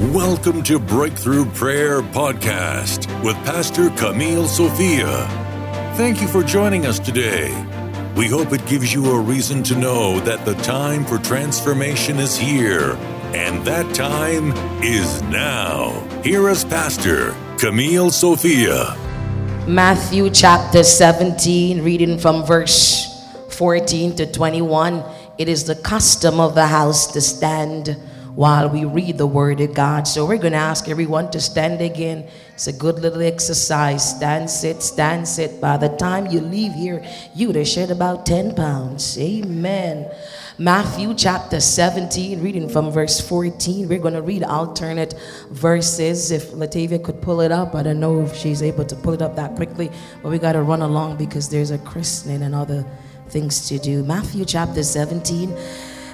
Welcome to Breakthrough Prayer Podcast with Pastor Camille Sophia. Thank you for joining us today. We hope it gives you a reason to know that the time for transformation is here, and that time is now. Here is Pastor Camille Sophia. Matthew chapter 17, reading from verse 14 to 21. It is the custom of the house to stand while we read the word of God. So we're going to ask everyone to stand again. It's a good little exercise. Stand, sit, stand, sit. By the time you leave here, you'd have shed about 10 pounds. Amen. Matthew chapter 17, reading from verse 14. We're going to read alternate verses. If Latavia could pull it up, I don't know if she's able to pull it up that quickly, but we got to run along because there's a christening and other things to do. Matthew chapter 17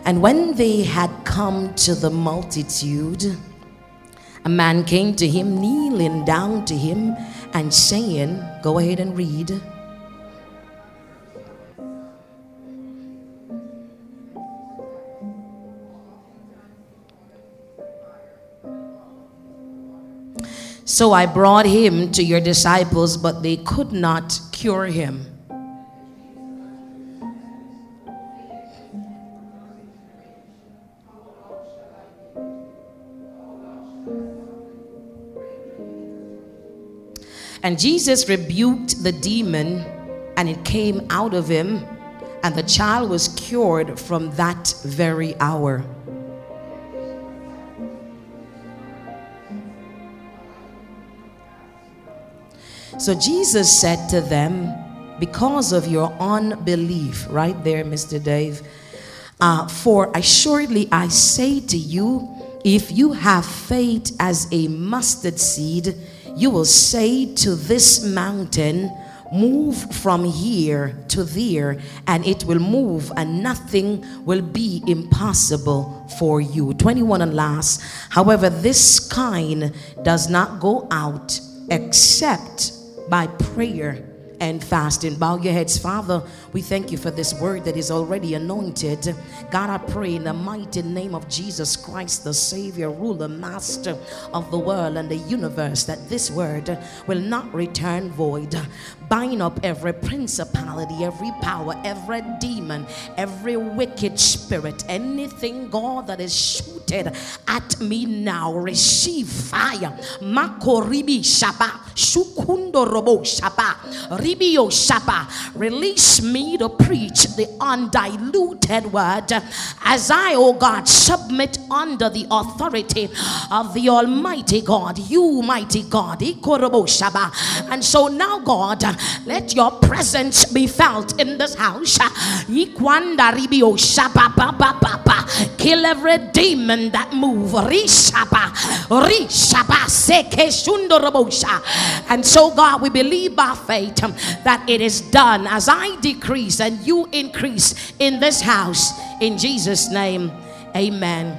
and when they had come to the multitude, a man came to him, kneeling down to him, and saying, Go ahead and read. So I brought him to your disciples, but they could not cure him. And Jesus rebuked the demon, and it came out of him, and the child was cured from that very hour. So Jesus said to them, Because of your unbelief, right there, Mr. Dave, uh, for assuredly I say to you, if you have faith as a mustard seed, you will say to this mountain, Move from here to there, and it will move, and nothing will be impossible for you. 21 and last. However, this kind does not go out except by prayer and fasting. Bow your heads, Father. We thank you for this word that is already anointed. God, I pray in the mighty name of Jesus Christ, the Savior, ruler, master of the world and the universe, that this word will not return void. Bind up every principality, every power, every demon, every wicked spirit, anything, God, that is shooted at me now. Receive fire. Makoribi Shaba, Shukundo Robo Shaba, Ribio Shaba. Release me to preach the undiluted word as I, oh God, submit under the authority of the Almighty God, you mighty God. And so now, God, let your presence be felt in this house. Kill every demon that move. And so, God, we believe by faith that it is done as I and you increase in this house. In Jesus' name, amen.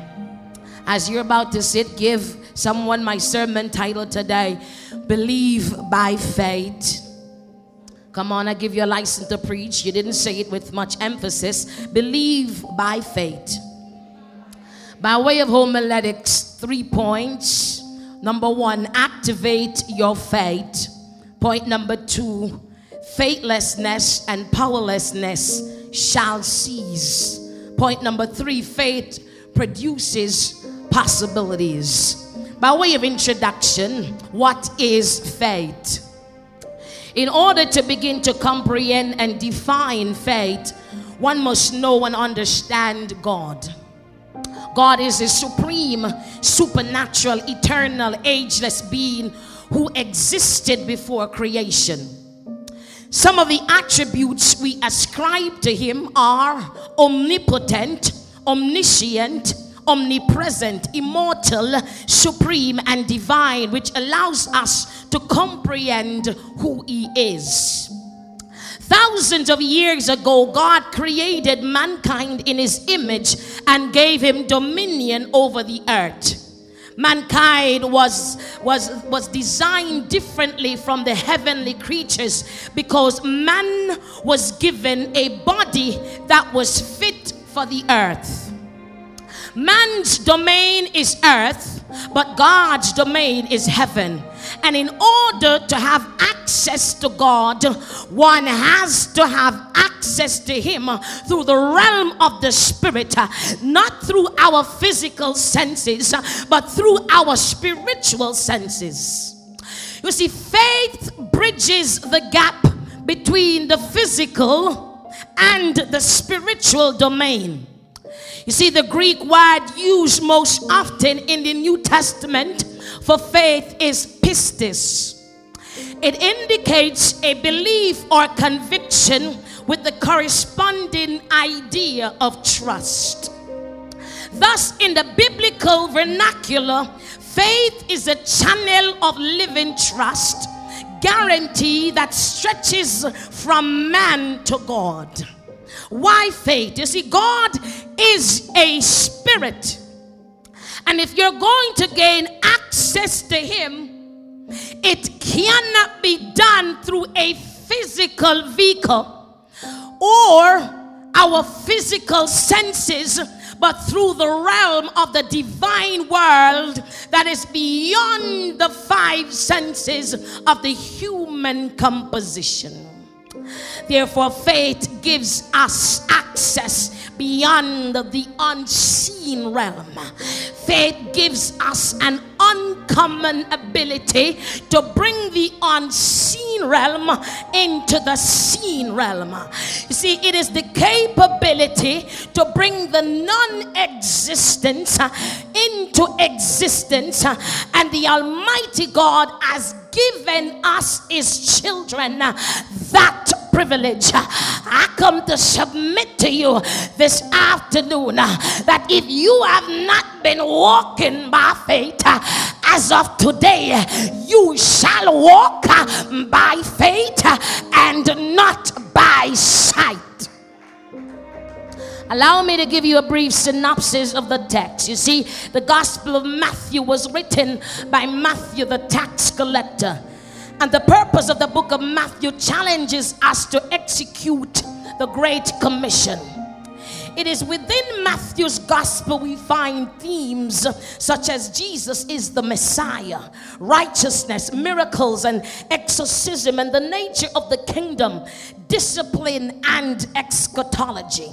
As you're about to sit, give someone my sermon title today Believe by Faith. Come on, I give you a license to preach. You didn't say it with much emphasis. Believe by faith. By way of homiletics, three points. Number one, activate your faith. Point number two, faithlessness and powerlessness shall cease. Point number three, faith produces possibilities. By way of introduction, what is faith? In order to begin to comprehend and define faith, one must know and understand God. God is a supreme, supernatural, eternal, ageless being who existed before creation. Some of the attributes we ascribe to him are omnipotent, omniscient, omnipresent, immortal, supreme, and divine, which allows us to comprehend who He is. Thousands of years ago, God created mankind in His image and gave him dominion over the earth. Mankind was, was, was designed differently from the heavenly creatures because man was given a body that was fit for the earth. Man's domain is earth, but God's domain is heaven. And in order to have access to God, one has to have access to Him through the realm of the Spirit, not through our physical senses, but through our spiritual senses. You see, faith bridges the gap between the physical and the spiritual domain. You see, the Greek word used most often in the New Testament for faith is pistis. It indicates a belief or conviction with the corresponding idea of trust. Thus, in the biblical vernacular, faith is a channel of living trust, guarantee that stretches from man to God. Why faith? You see, God is a spirit. And if you're going to gain access to Him, it cannot be done through a physical vehicle or our physical senses, but through the realm of the divine world that is beyond the five senses of the human composition. Therefore, faith gives us access beyond the unseen realm. Faith gives us an uncommon ability to bring the unseen realm into the seen realm. You see, it is the capability to bring the non existence uh, into existence, uh, and the Almighty God has given us His children uh, that privilege. I come to submit to you this afternoon that if you have not been walking by faith as of today, you shall walk by faith and not by sight. Allow me to give you a brief synopsis of the text. You see, the Gospel of Matthew was written by Matthew, the tax collector. And the purpose of the book of Matthew challenges us to execute the Great Commission. It is within Matthew's gospel we find themes such as Jesus is the Messiah, righteousness, miracles, and exorcism, and the nature of the kingdom, discipline, and eschatology.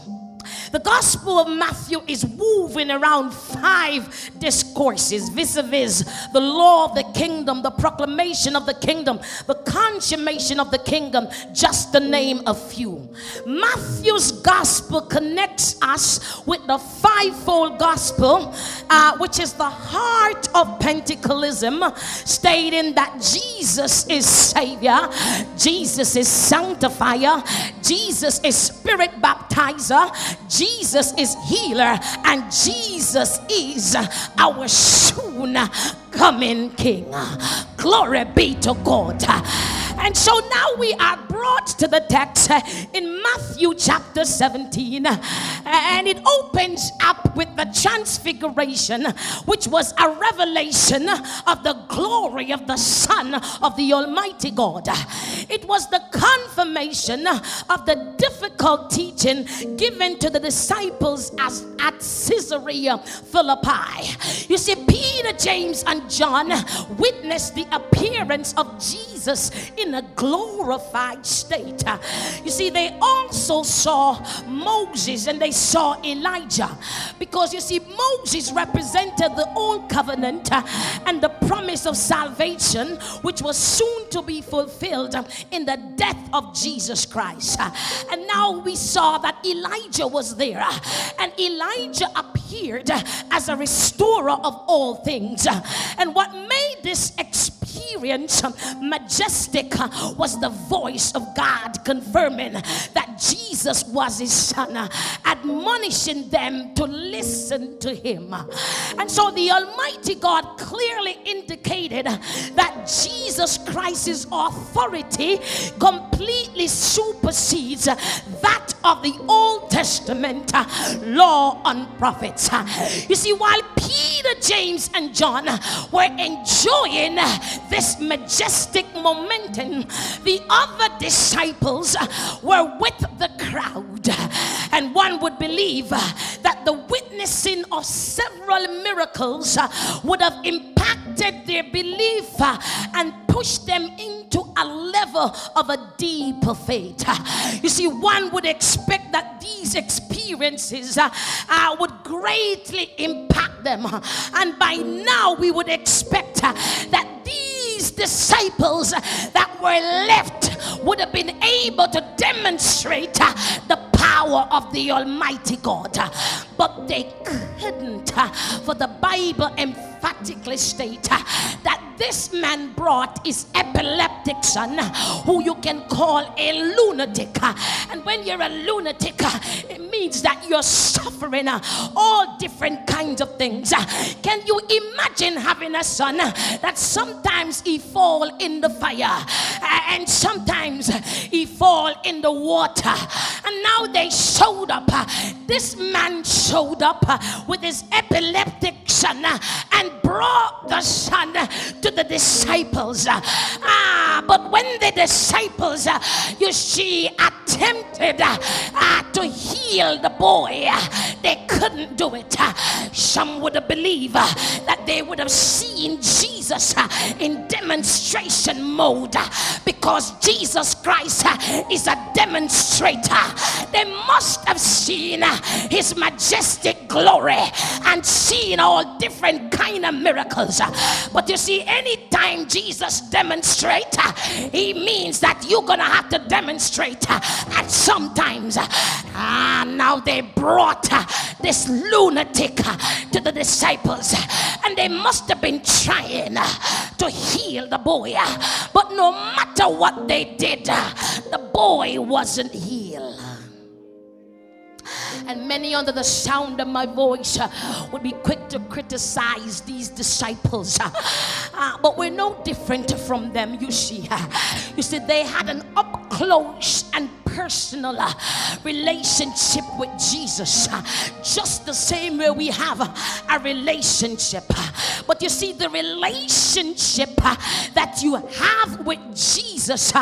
The Gospel of Matthew is woven around five discourses vis a vis the law of the kingdom, the proclamation of the kingdom, the consummation of the kingdom, just to name a few. Matthew's Gospel connects us with the fivefold Gospel, uh, which is the heart of Pentecostalism, stating that Jesus is Savior, Jesus is Sanctifier, Jesus is Spirit Baptizer. Jesus is healer and Jesus is our soon coming King. Glory be to God. And so now we are brought to the text in Matthew chapter 17, and it opens up with the transfiguration, which was a revelation of the glory of the Son of the Almighty God. It was the confirmation of the difficult teaching given to the disciples as at Caesarea Philippi. You see, Peter, James, and John witnessed the appearance of Jesus in a glorified state. You see, they also saw Moses and they saw Elijah because you see, Moses represented the old covenant uh, and the promise of salvation, which was soon to be fulfilled uh, in the death of Jesus Christ. Uh, and now we saw that Elijah was there, and Elijah appeared as a restorer of all things. And what made this experience Um, majestic uh, was the voice of God confirming that Jesus was his son, uh, admonishing them to listen to him. And so the Almighty God clearly indicated that Jesus Christ's authority completely supersedes that of the Old Testament uh, law and prophets. You see, while Peter, James, and John were enjoying this majestic momentum, the other disciples were with the crowd. And one would believe that the witnessing of several miracles would have impacted their belief and pushed them into a level of a deeper faith. You see, one would expect that these experiences uh, would greatly impact them. And by now, we would expect uh, that these disciples that were left would have been able to demonstrate uh, the power of the Almighty God. But they couldn't, uh, for the Bible emphatically states uh, that this man brought his epileptic son, who you can call a lunatic. Uh, and when you're a lunatic, uh, it means that you're suffering uh, all different kinds of things. Can you imagine having a son that sometimes he fall in the fire and sometimes he fall in the water? And now they showed up. This man showed up with his epileptic son and brought the son to the disciples. Ah, but when the disciples, you see, attempted uh, to heal the boy, they couldn't do it. Some would have believed that they would have seen Jesus in demonstration mode because Jesus Christ uh, is a demonstrator. They must have seen uh, his majestic glory and seen all different kind of miracles. But you see, anytime Jesus demonstrates, uh, he means that you're gonna have to demonstrate. And sometimes, ah, now they brought this lunatic to the disciples, and they must have been trying to heal the boy. But no matter what they did, the boy wasn't healed and many under the sound of my voice uh, would be quick to criticize these disciples. Uh, uh, but we're no different from them, you see. you see, they had an up close and personal uh, relationship with Jesus, uh, just the same way we have a relationship. But you see, the relationship uh, that you have with Jesus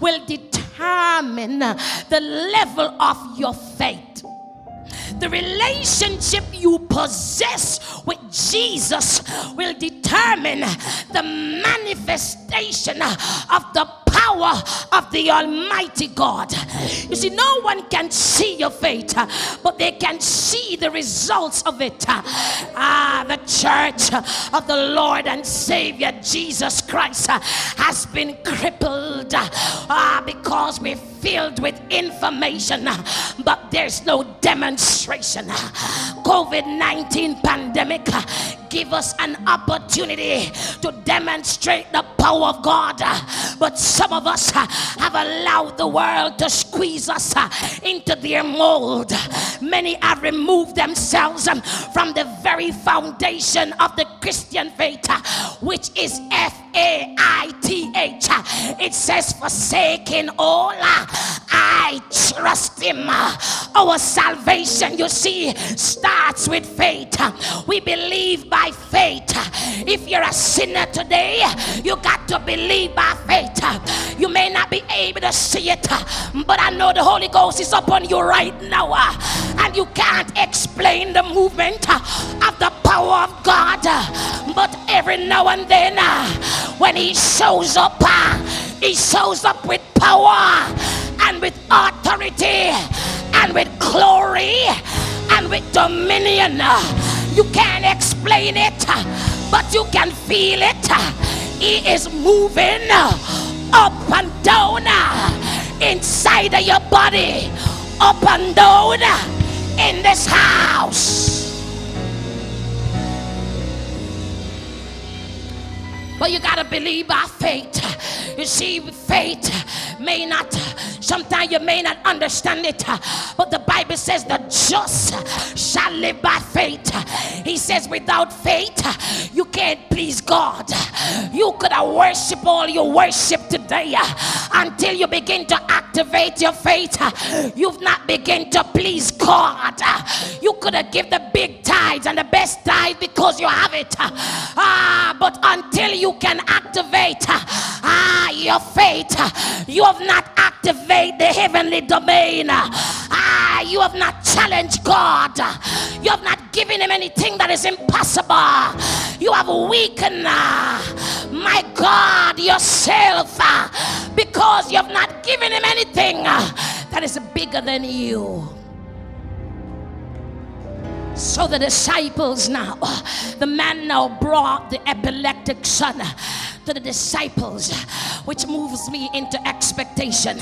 will determine the level of your faith the relationship you possess with Jesus will determine the manifestation of the power of the Almighty God. You see, no one can see your faith, but they can see the results of it. Ah, the church of the Lord and Savior Jesus Christ has been crippled ah, because we filled with information, but there's no demonstration. COVID 19 pandemic give us an opportunity to demonstrate the power of God. But some of us have allowed the world to squeeze us into their mold. Many have removed themselves from the very foundation of the Christian faith, which is F A I T H. It says, forsaking all, I trust Him. Our salvation, you see, starts with faith. We believe by faith. If you're a sinner today, you got to believe by faith. You may not be able to see it, but I know the Holy Ghost is upon you right now, and you can't explain the movement of the power of God. But every now and then, when He shows up, ah, He shows up with power and with authority and with glory and with dominion. You can't explain it, but you can feel it. He is moving up and down inside of your body, up and down in this house. But you got to believe by faith. You see, faith may not, sometimes you may not understand it, but the Bible says the just shall live by faith. He says, without faith, you can't please God. You could have worshiped all your worship today until you begin to activate your faith. You've not begun to please God. You could have given the big tithes and the best tithe because you have it. Ah, but until you you can activate ah, your faith. You have not activated the heavenly domain. Ah, you have not challenged God. You have not given him anything that is impossible. You have weakened, my God, yourself because you have not given him anything that is bigger than you. So the disciples now, oh, the man now brought the epileptic son to the disciples, which moves me into expectation.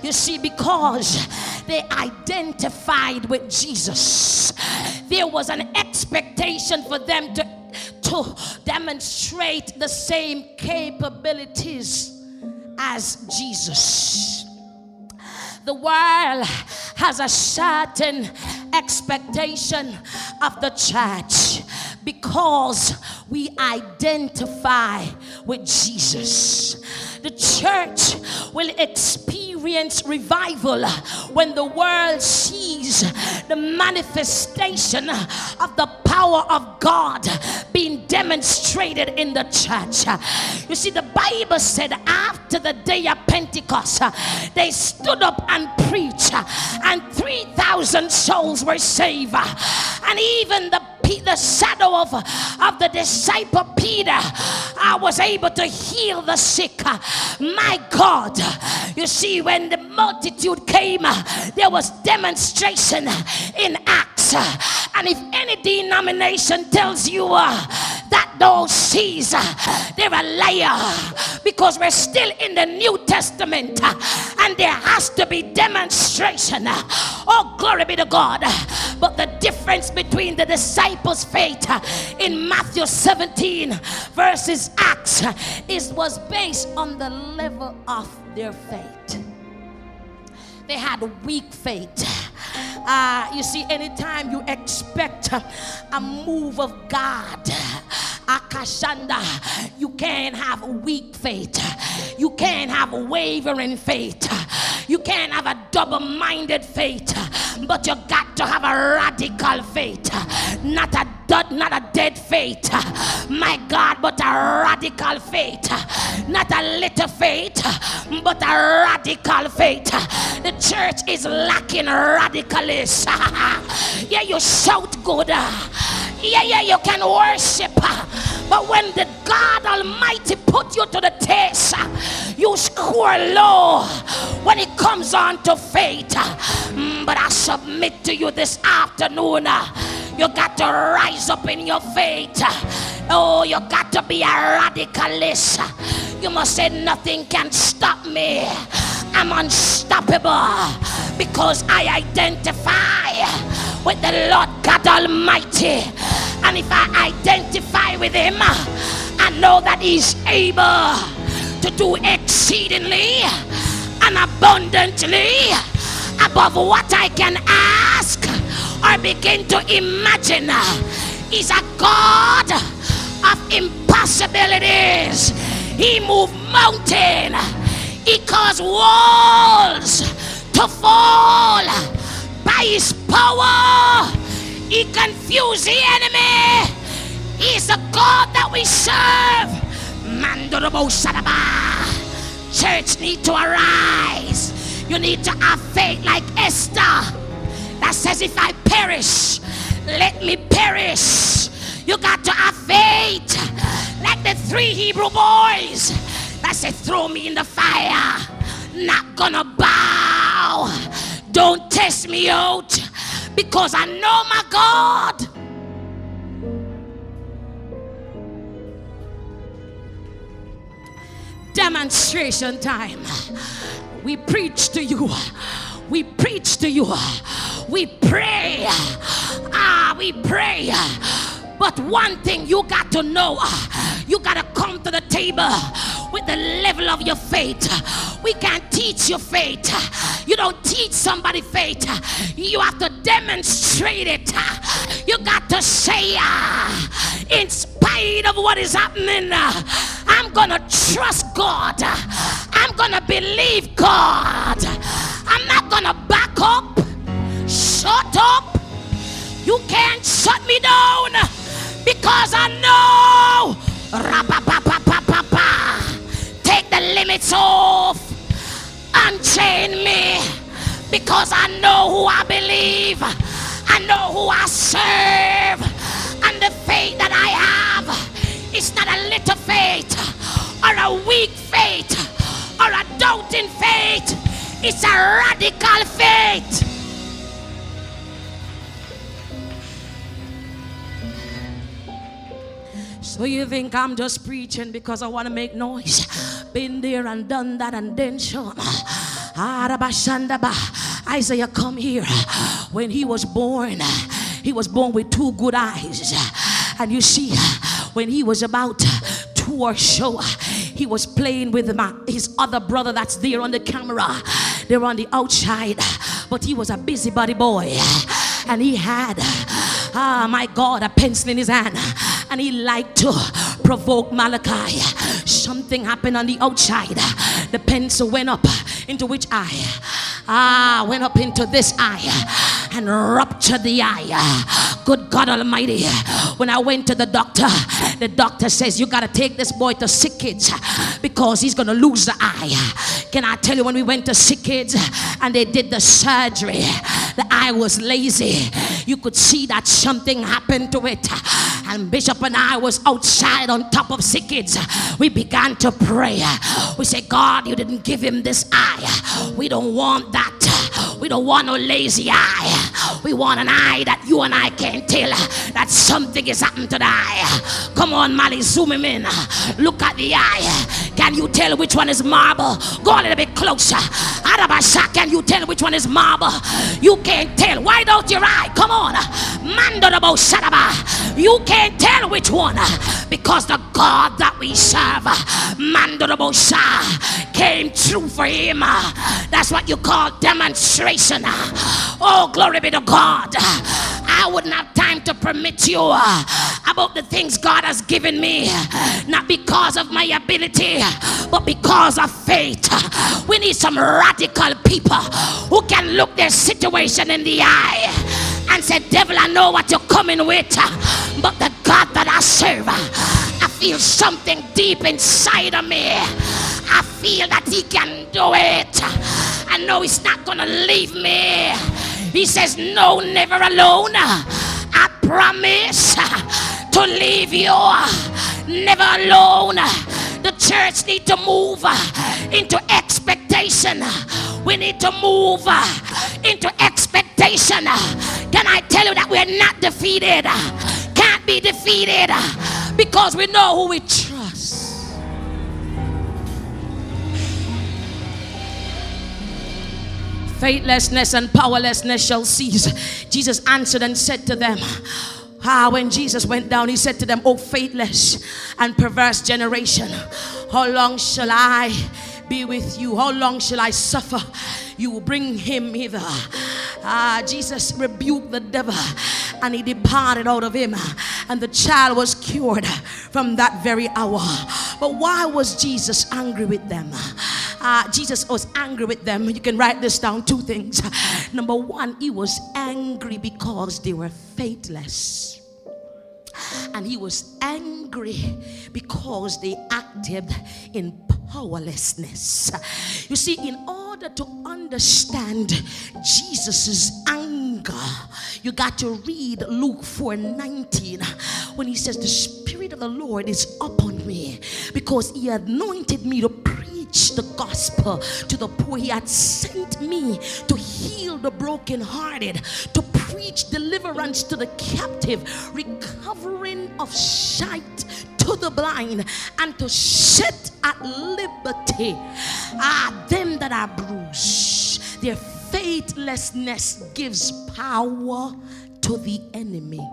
You see, because they identified with Jesus, there was an expectation for them to, to demonstrate the same capabilities as Jesus. The world has a certain expectation of the church because we identify with Jesus. The church will experience revival when the world sees the manifestation of the power of God being demonstrated in the church. You see, the Bible said after the day of Pentecost, they stood up and preached, and 3,000 souls were saved. And even the the shadow of, of the disciple Peter, I was able to heal the sick. My God, you see, when the multitude came, there was demonstration in Acts. And if any denomination tells you uh, that those sees, uh, they're a liar because we're still in the New Testament and there has to be demonstration. Oh, glory be to God. But the difference between the disciples' faith in Matthew 17 versus Acts is was based on the level of their faith. They had weak faith. Uh, you see, anytime you expect a move of God, Akashanda, you can't have weak faith. You can't have wavering faith. You can't have a double minded faith. But you got to have a radical faith. Not a not a dead faith, my God, but a radical faith. Not a little faith, but a radical faith. The church is lacking radicalism. yeah, you shout good. Yeah, yeah, you can worship. Uh, but when the God Almighty put you to the test, uh, you score low when it comes on to faith. Uh, mm, but I submit to you this afternoon. You got to rise up in your faith. Oh, you got to be a radicalist. You must say, Nothing can stop me. I'm unstoppable because I identify with the Lord God Almighty. And if I identify with Him, I know that He's able to do exceedingly and abundantly above what I can ask or begin to imagine. He's a God of impossibilities. He moved mountain. He caused walls to fall by his power. He confused the enemy. He's the God that we serve. Church need to arise. You need to have faith like Esther that says, If I perish, let me perish. You got to have faith. Like the three Hebrew boys that said, Throw me in the fire. Not gonna bow. Don't test me out because I know my God. Demonstration time. We preach to you we preach to you. We pray. Ah, we pray. But one thing you got to know you got to come to the table with the level of your faith. We can't teach your faith. You don't teach somebody faith. You have to demonstrate it. You got to say, ah, in spite of what is happening, I'm going to trust God. I'm going to believe God. I'm not going to back up. Shut up. You can't shut me down because I know off, unchain me, because I know who I believe, I know who I serve, and the faith that I have is not a little faith or a weak faith or a doubting faith, it's a radical faith. So you think I'm just preaching because I want to make noise? Been there and done that and then some. Isaiah come here. When he was born, he was born with two good eyes. And you see, when he was about two or so, he was playing with my, his other brother that's there on the camera. They're on the outside, but he was a busybody boy. And he had, ah, my God, a pencil in his hand and he liked to provoke Malachi. Something happened on the outside. The pencil went up into which eye? Ah, went up into this eye and ruptured the eye. Good God Almighty. When I went to the doctor, the doctor says, You got to take this boy to sick kids because he's going to lose the eye. Can I tell you, when we went to sick kids and they did the surgery, the eye was lazy. You could see that something happened to it. And Bishop and I was outside on top of sick kids. We began to pray. We said, God, you didn't give him this eye. We don't want that. We don't want no lazy eye. We want an eye that you and I can tell that something is happening to the eye. Come on, Molly, zoom him in. Look at the eye. Can you tell which one is marble? Go a little bit closer. Arabasha, can you tell which one is marble? You can't tell. Why don't your eye? Come on. Mandorabo Shadaba. You can't tell which one because the God that we serve, Mandorabo Shah, came true for him. That's what you call demonstration. Oh, glory be to God. I wouldn't have time to permit you about the things God has given me, not because of my ability, but because of faith. We need some radical people who can look their situation in the eye and say, Devil, I know what you're coming with, but the God that I serve, I feel something deep inside of me. I feel that He can do it. I know He's not gonna leave me. He says, No, never alone. I promise to leave you never alone. The church need to move into expectation. We need to move into expectation. Can I tell you that we're not defeated? Can't be defeated because we know who we trust. Faithlessness and powerlessness shall cease. Jesus answered and said to them, Ah, when Jesus went down, he said to them, Oh, faithless and perverse generation, how long shall I be with you? How long shall I suffer? You will bring him hither. Ah, Jesus rebuked the devil and he departed out of him, and the child was cured from that very hour. But why was Jesus angry with them? Uh, Jesus was angry with them. You can write this down two things. Number one, he was angry because they were faithless. And he was angry because they acted in powerlessness. You see, in order to understand Jesus's anger, you got to read Luke 4 19 when he says, The Spirit of the Lord is upon me because he anointed me to preach the gospel to the poor. He had sent me to heal the brokenhearted, to preach deliverance to the captive, recovering of sight to the blind, and to set at liberty ah, them that are bruised. Their faithlessness gives power to the enemy.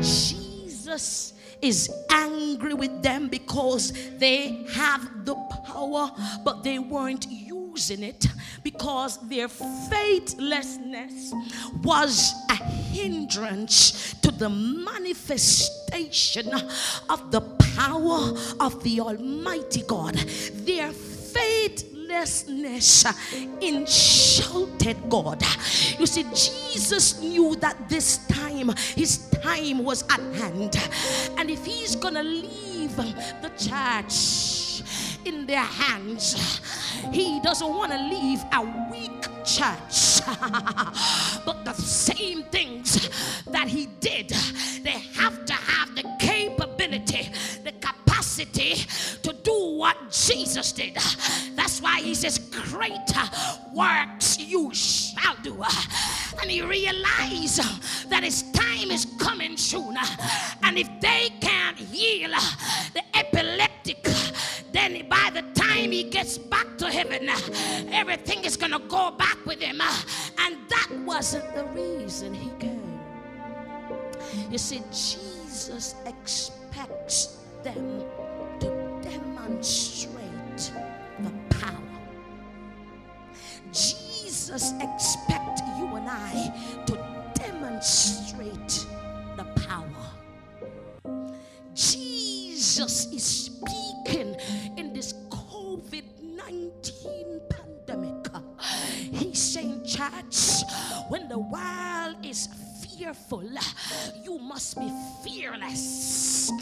Jesus is angry with them because they have the power, but they weren't using it because their faithlessness was a hindrance to the manifestation of the power of the Almighty God. Their faithlessness insulted God. You see, Jesus knew that this time, his time was at hand. And if he's gonna leave the church, in their hands. He doesn't want to leave a weak church. but the same things that he did, they have to have the capability, the capacity to what Jesus did. That's why he says, Greater works you shall do. And he realized that his time is coming soon. And if they can't heal the epileptic, then by the time he gets back to heaven, everything is going to go back with him. And that wasn't the reason he came. You see, Jesus expects them demonstrate the power. Jesus expects you and I to demonstrate the power. Jesus is speaking in this COVID 19 pandemic. He's saying, Church, when the world is fearful, you must be fearless.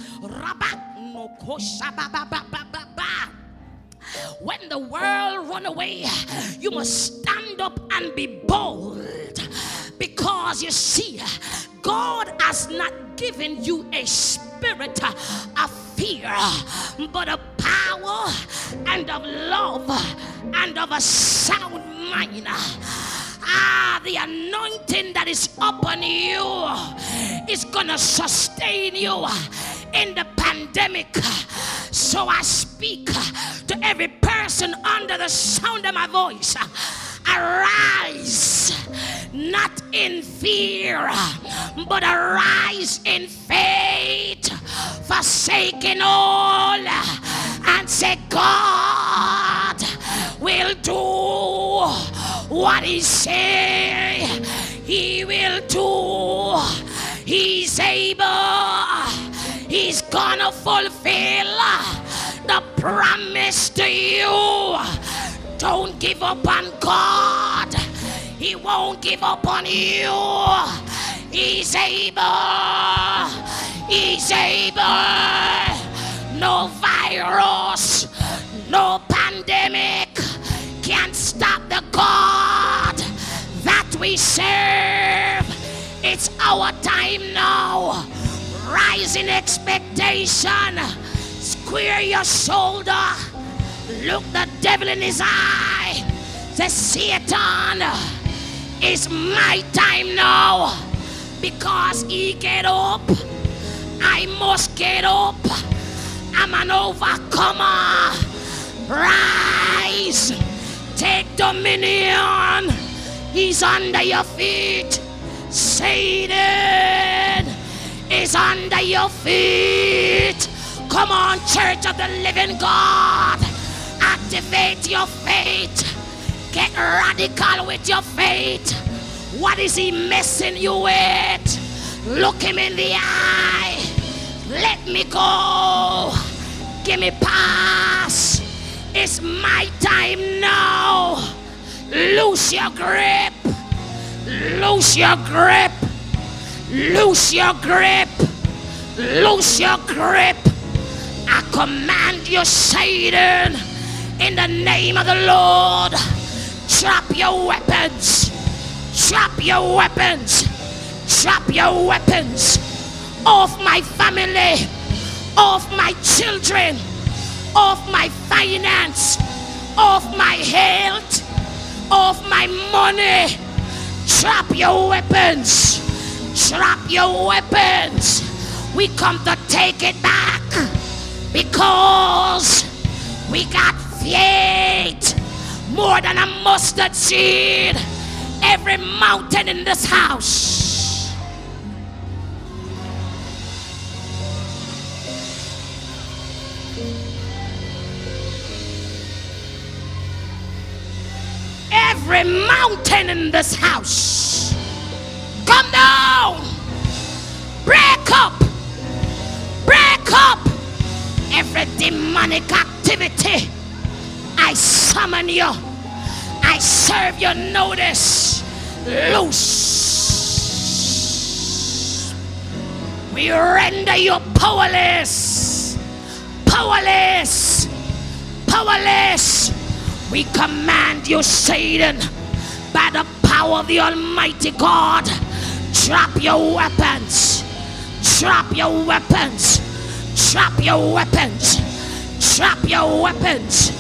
When the world run away, you must stand up and be bold. Because you see, God has not given you a spirit of fear, but of power and of love and of a sound mind. Ah, the anointing that is upon you is gonna sustain you in the pandemic. So I speak to every person under the sound of my voice. Arise, not in fear, but arise in faith, forsaking all, and say, God will do what He say He will do. He's able. He's gonna fulfill the promise to you. Don't give up on God. He won't give up on you. He's able. He's able. No virus, no pandemic can stop the God that we serve. It's our time now. In expectation. Square your shoulder. Look the devil in his eye. Say, Satan, it's my time now. Because he get up, I must get up. I'm an overcomer. Rise. Take dominion. He's under your feet. Satan is under your feet. Come on, Church of the Living God. Activate your faith. Get radical with your faith. What is he messing you with? Look him in the eye. Let me go. Give me pass. It's my time now. Loose your grip. Loose your grip. Loose your grip. Loose your grip. I command you, Satan, in the name of the Lord. Drop your weapons. Drop your weapons. Drop your weapons off my family, off my children, off my finance, off my health, off my money. Drop your weapons. Drop your weapons. We come to take it back because we got faith more than a mustard seed. Every mountain in this house. Every mountain in this house. Come down. Break up. Break up every demonic activity. I summon you. I serve your notice. Loose. We render you powerless. Powerless. Powerless. We command you, Satan, by the power of the Almighty God, drop your weapons. Drop your weapons. Drop your weapons. Drop your weapons.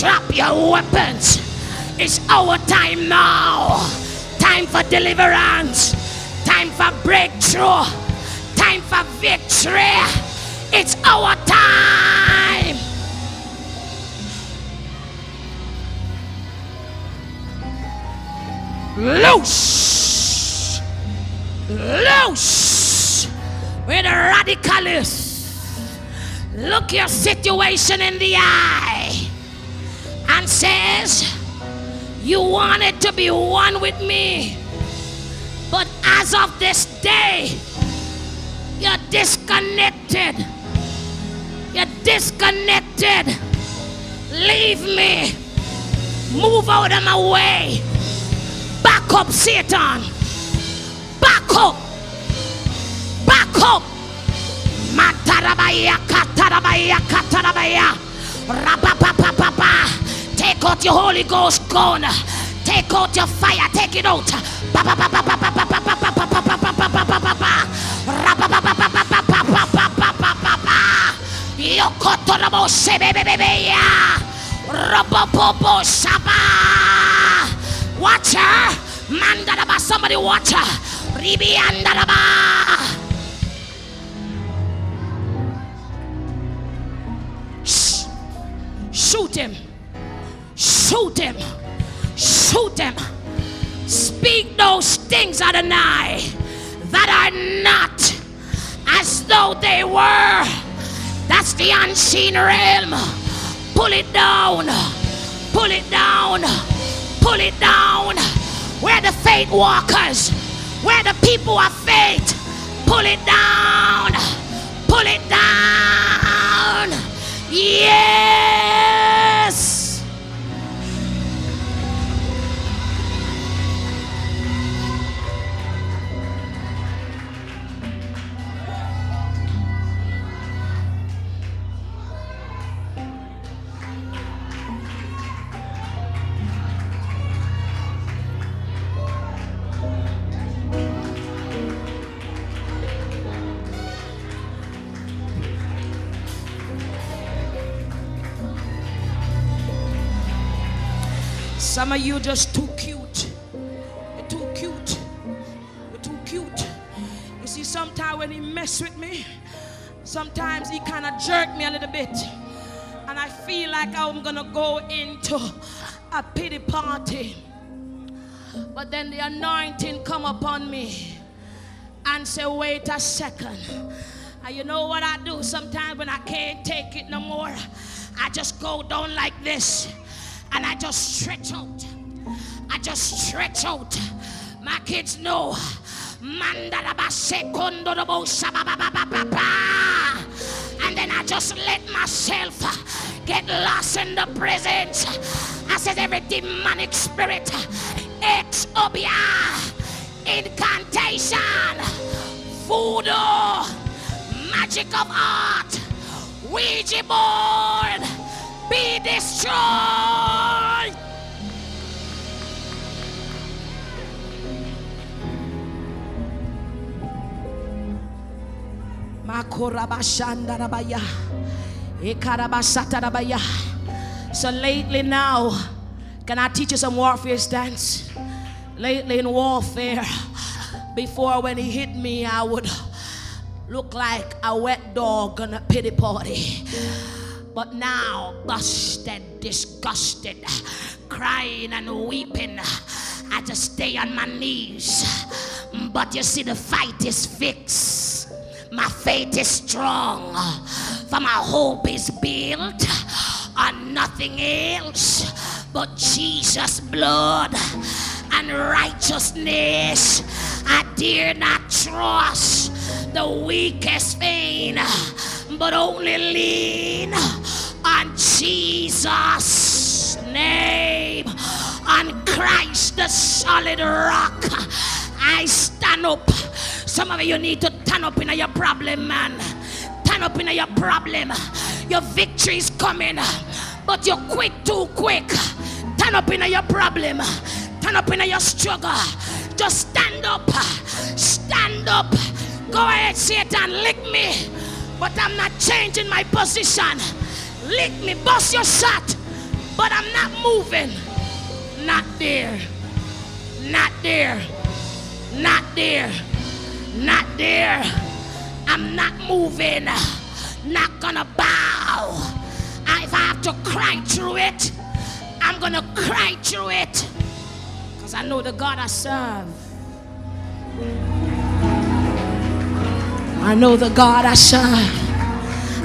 Drop your weapons. It's our time now. Time for deliverance. Time for breakthrough. Time for victory. It's our time. Loose. Loose. With radicalists. Look your situation in the eye and says, You wanted to be one with me. But as of this day, you're disconnected. You're disconnected. Leave me. Move out of my way. Back up, Satan. Back up. Back up. Matarabaya, katarabaya, katarabaya. Rapapapapapa. Take out your Holy Ghost gun. Take out your fire. Take it out. Yokotorabo. Watch her. Somebody watch her. Shh. Shoot him. Shoot him. Shoot him. Speak those things, Adonai, that are not as though they were. That's the unseen realm. Pull it down. Pull it down. Pull it down. Where the faith walkers, where the people of faith, pull it down. Pull it down. Yes. Some of you just too cute. Too cute. Too cute. You see, sometimes when he mess with me, sometimes he kind of jerk me a little bit. And I feel like I'm gonna go into a pity party. But then the anointing come upon me and say, wait a second. And you know what I do sometimes when I can't take it no more? I just go down like this and I just stretch out. I just stretch out. My kids know. And then I just let myself get lost in the presence. I said every demonic spirit, ex obeah, incantation, voodoo, magic of art, Ouija board, be destroyed. So lately now, can I teach you some warfare stance? Lately in warfare, before when he hit me, I would look like a wet dog on a pity party. But now, busted, disgusted, crying and weeping, I just stay on my knees. But you see, the fight is fixed. My faith is strong, for my hope is built on nothing else but Jesus' blood and righteousness. I dare not trust the weakest vein, but only lean on Jesus' name, on Christ the solid rock. I stand up. Some of you need to turn up in your problem, man. Turn up in your problem. Your victory is coming. but you quit too quick. Turn up in your problem, turn up in your struggle. Just stand up, stand up. Go ahead, Satan, lick me, but I'm not changing my position. Lick me, bust your shot, but I'm not moving. Not there, not there, not there, not there. I'm not moving, not gonna bow. If I have to cry through it, I'm gonna cry through it because I know the God I serve. I know the God I serve.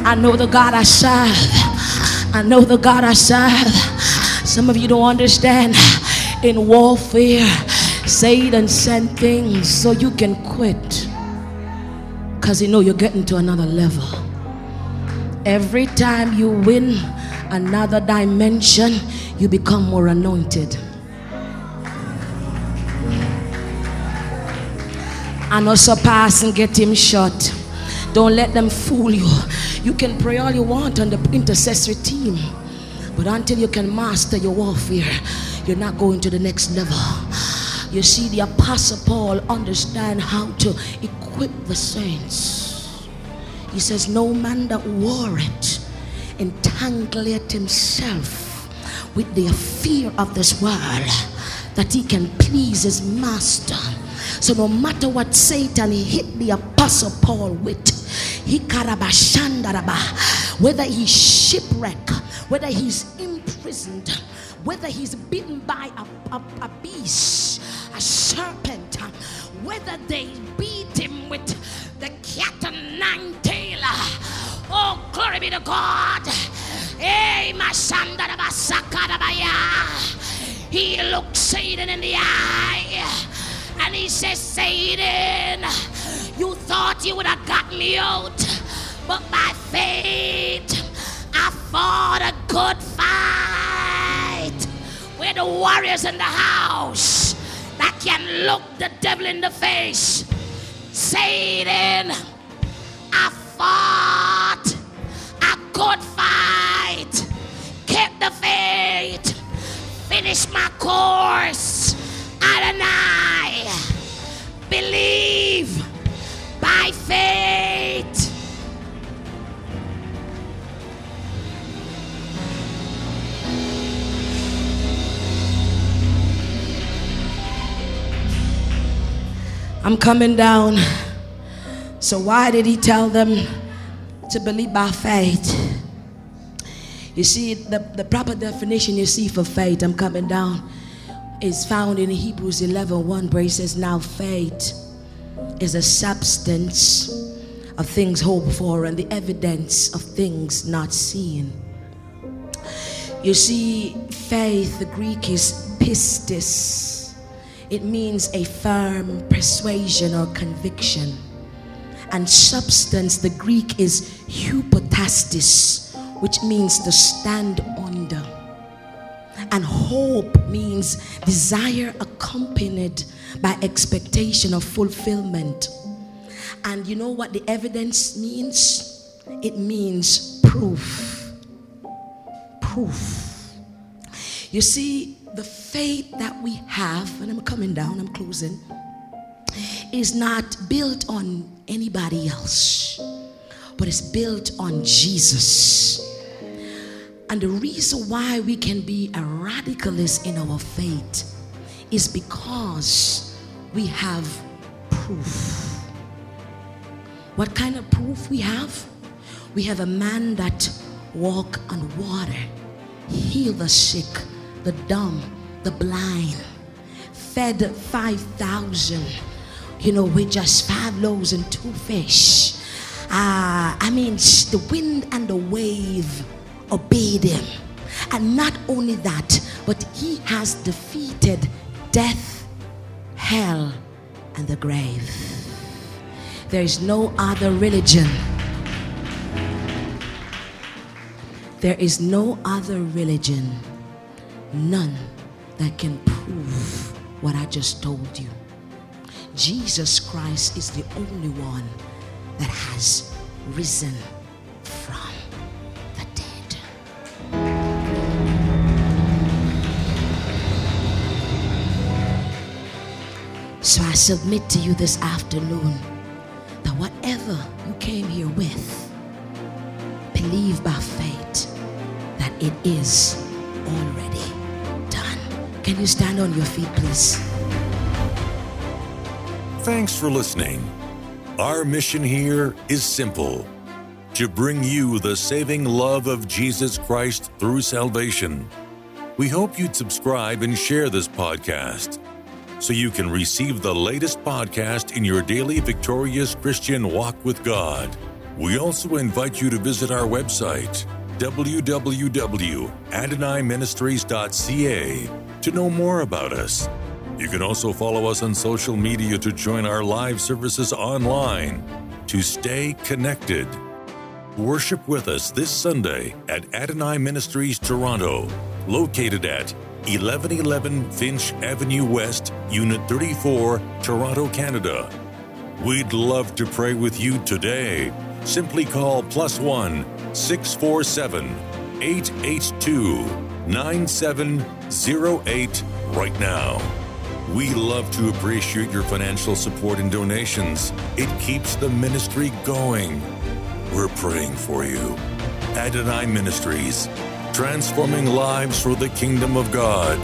I know the God I serve. I know the God I serve. Some of you don't understand. In warfare, Satan sent things so you can quit. Because you know you're getting to another level. Every time you win another dimension, you become more anointed. And know surpass and get him shot. Don't let them fool you. You can pray all you want on the intercessory team, but until you can master your warfare, you're not going to the next level. You see, the Apostle Paul understand how to equip the saints. He says, "No man that warreth entangleth himself with the fear of this world, that he can please his master." So no matter what Satan hit the apostle Paul with, he whether he's shipwrecked, whether he's imprisoned, whether he's bitten by a, a, a beast, serpent, whether they beat him with the cat and nine tail. Oh, glory be to God. Eh, Son, he looked Satan in the eye and he says, Satan, you thought you would have got me out, but by faith, I fought a good fight. We're the warriors in the house that can look the devil in the face. Satan, I fought a good fight, kept the faith, finished my course. Adonai, believe by faith. I'm coming down. So, why did he tell them to believe by faith? You see, the, the proper definition you see for faith, I'm coming down is found in Hebrews 11 1, where he says, Now faith is a substance of things hoped for and the evidence of things not seen. You see, faith, the Greek is pistis. It means a firm persuasion or conviction. And substance, the Greek is hypostasis, which means to stand under. And hope means desire accompanied by expectation of fulfillment. And you know what the evidence means? It means proof. Proof. You see, the faith that we have, and I'm coming down, I'm closing, is not built on anybody else, but it's built on Jesus. And the reason why we can be a radicalist in our faith is because we have proof. What kind of proof we have? We have a man that walked on water, healed the sick, the dumb, the blind, fed 5,000, you know, with just five loaves and two fish. Uh, I mean, the wind and the wave obeyed him. And not only that, but he has defeated death, hell, and the grave. There is no other religion. There is no other religion, none that can prove what I just told you. Jesus Christ is the only one that has risen from the dead. So I submit to you this afternoon that whatever you came here with, believe by faith that it is already. Can you stand on your feet, please? Thanks for listening. Our mission here is simple to bring you the saving love of Jesus Christ through salvation. We hope you'd subscribe and share this podcast so you can receive the latest podcast in your daily victorious Christian walk with God. We also invite you to visit our website, www.adonaiministries.ca, to know more about us. You can also follow us on social media to join our live services online to stay connected. Worship with us this Sunday at Adonai Ministries Toronto, located at 1111 Finch Avenue West, Unit 34, Toronto, Canada. We'd love to pray with you today. Simply call plus one 647 882 9708 right now. We love to appreciate your financial support and donations. It keeps the ministry going. We're praying for you. Adonai Ministries, transforming lives for the kingdom of God.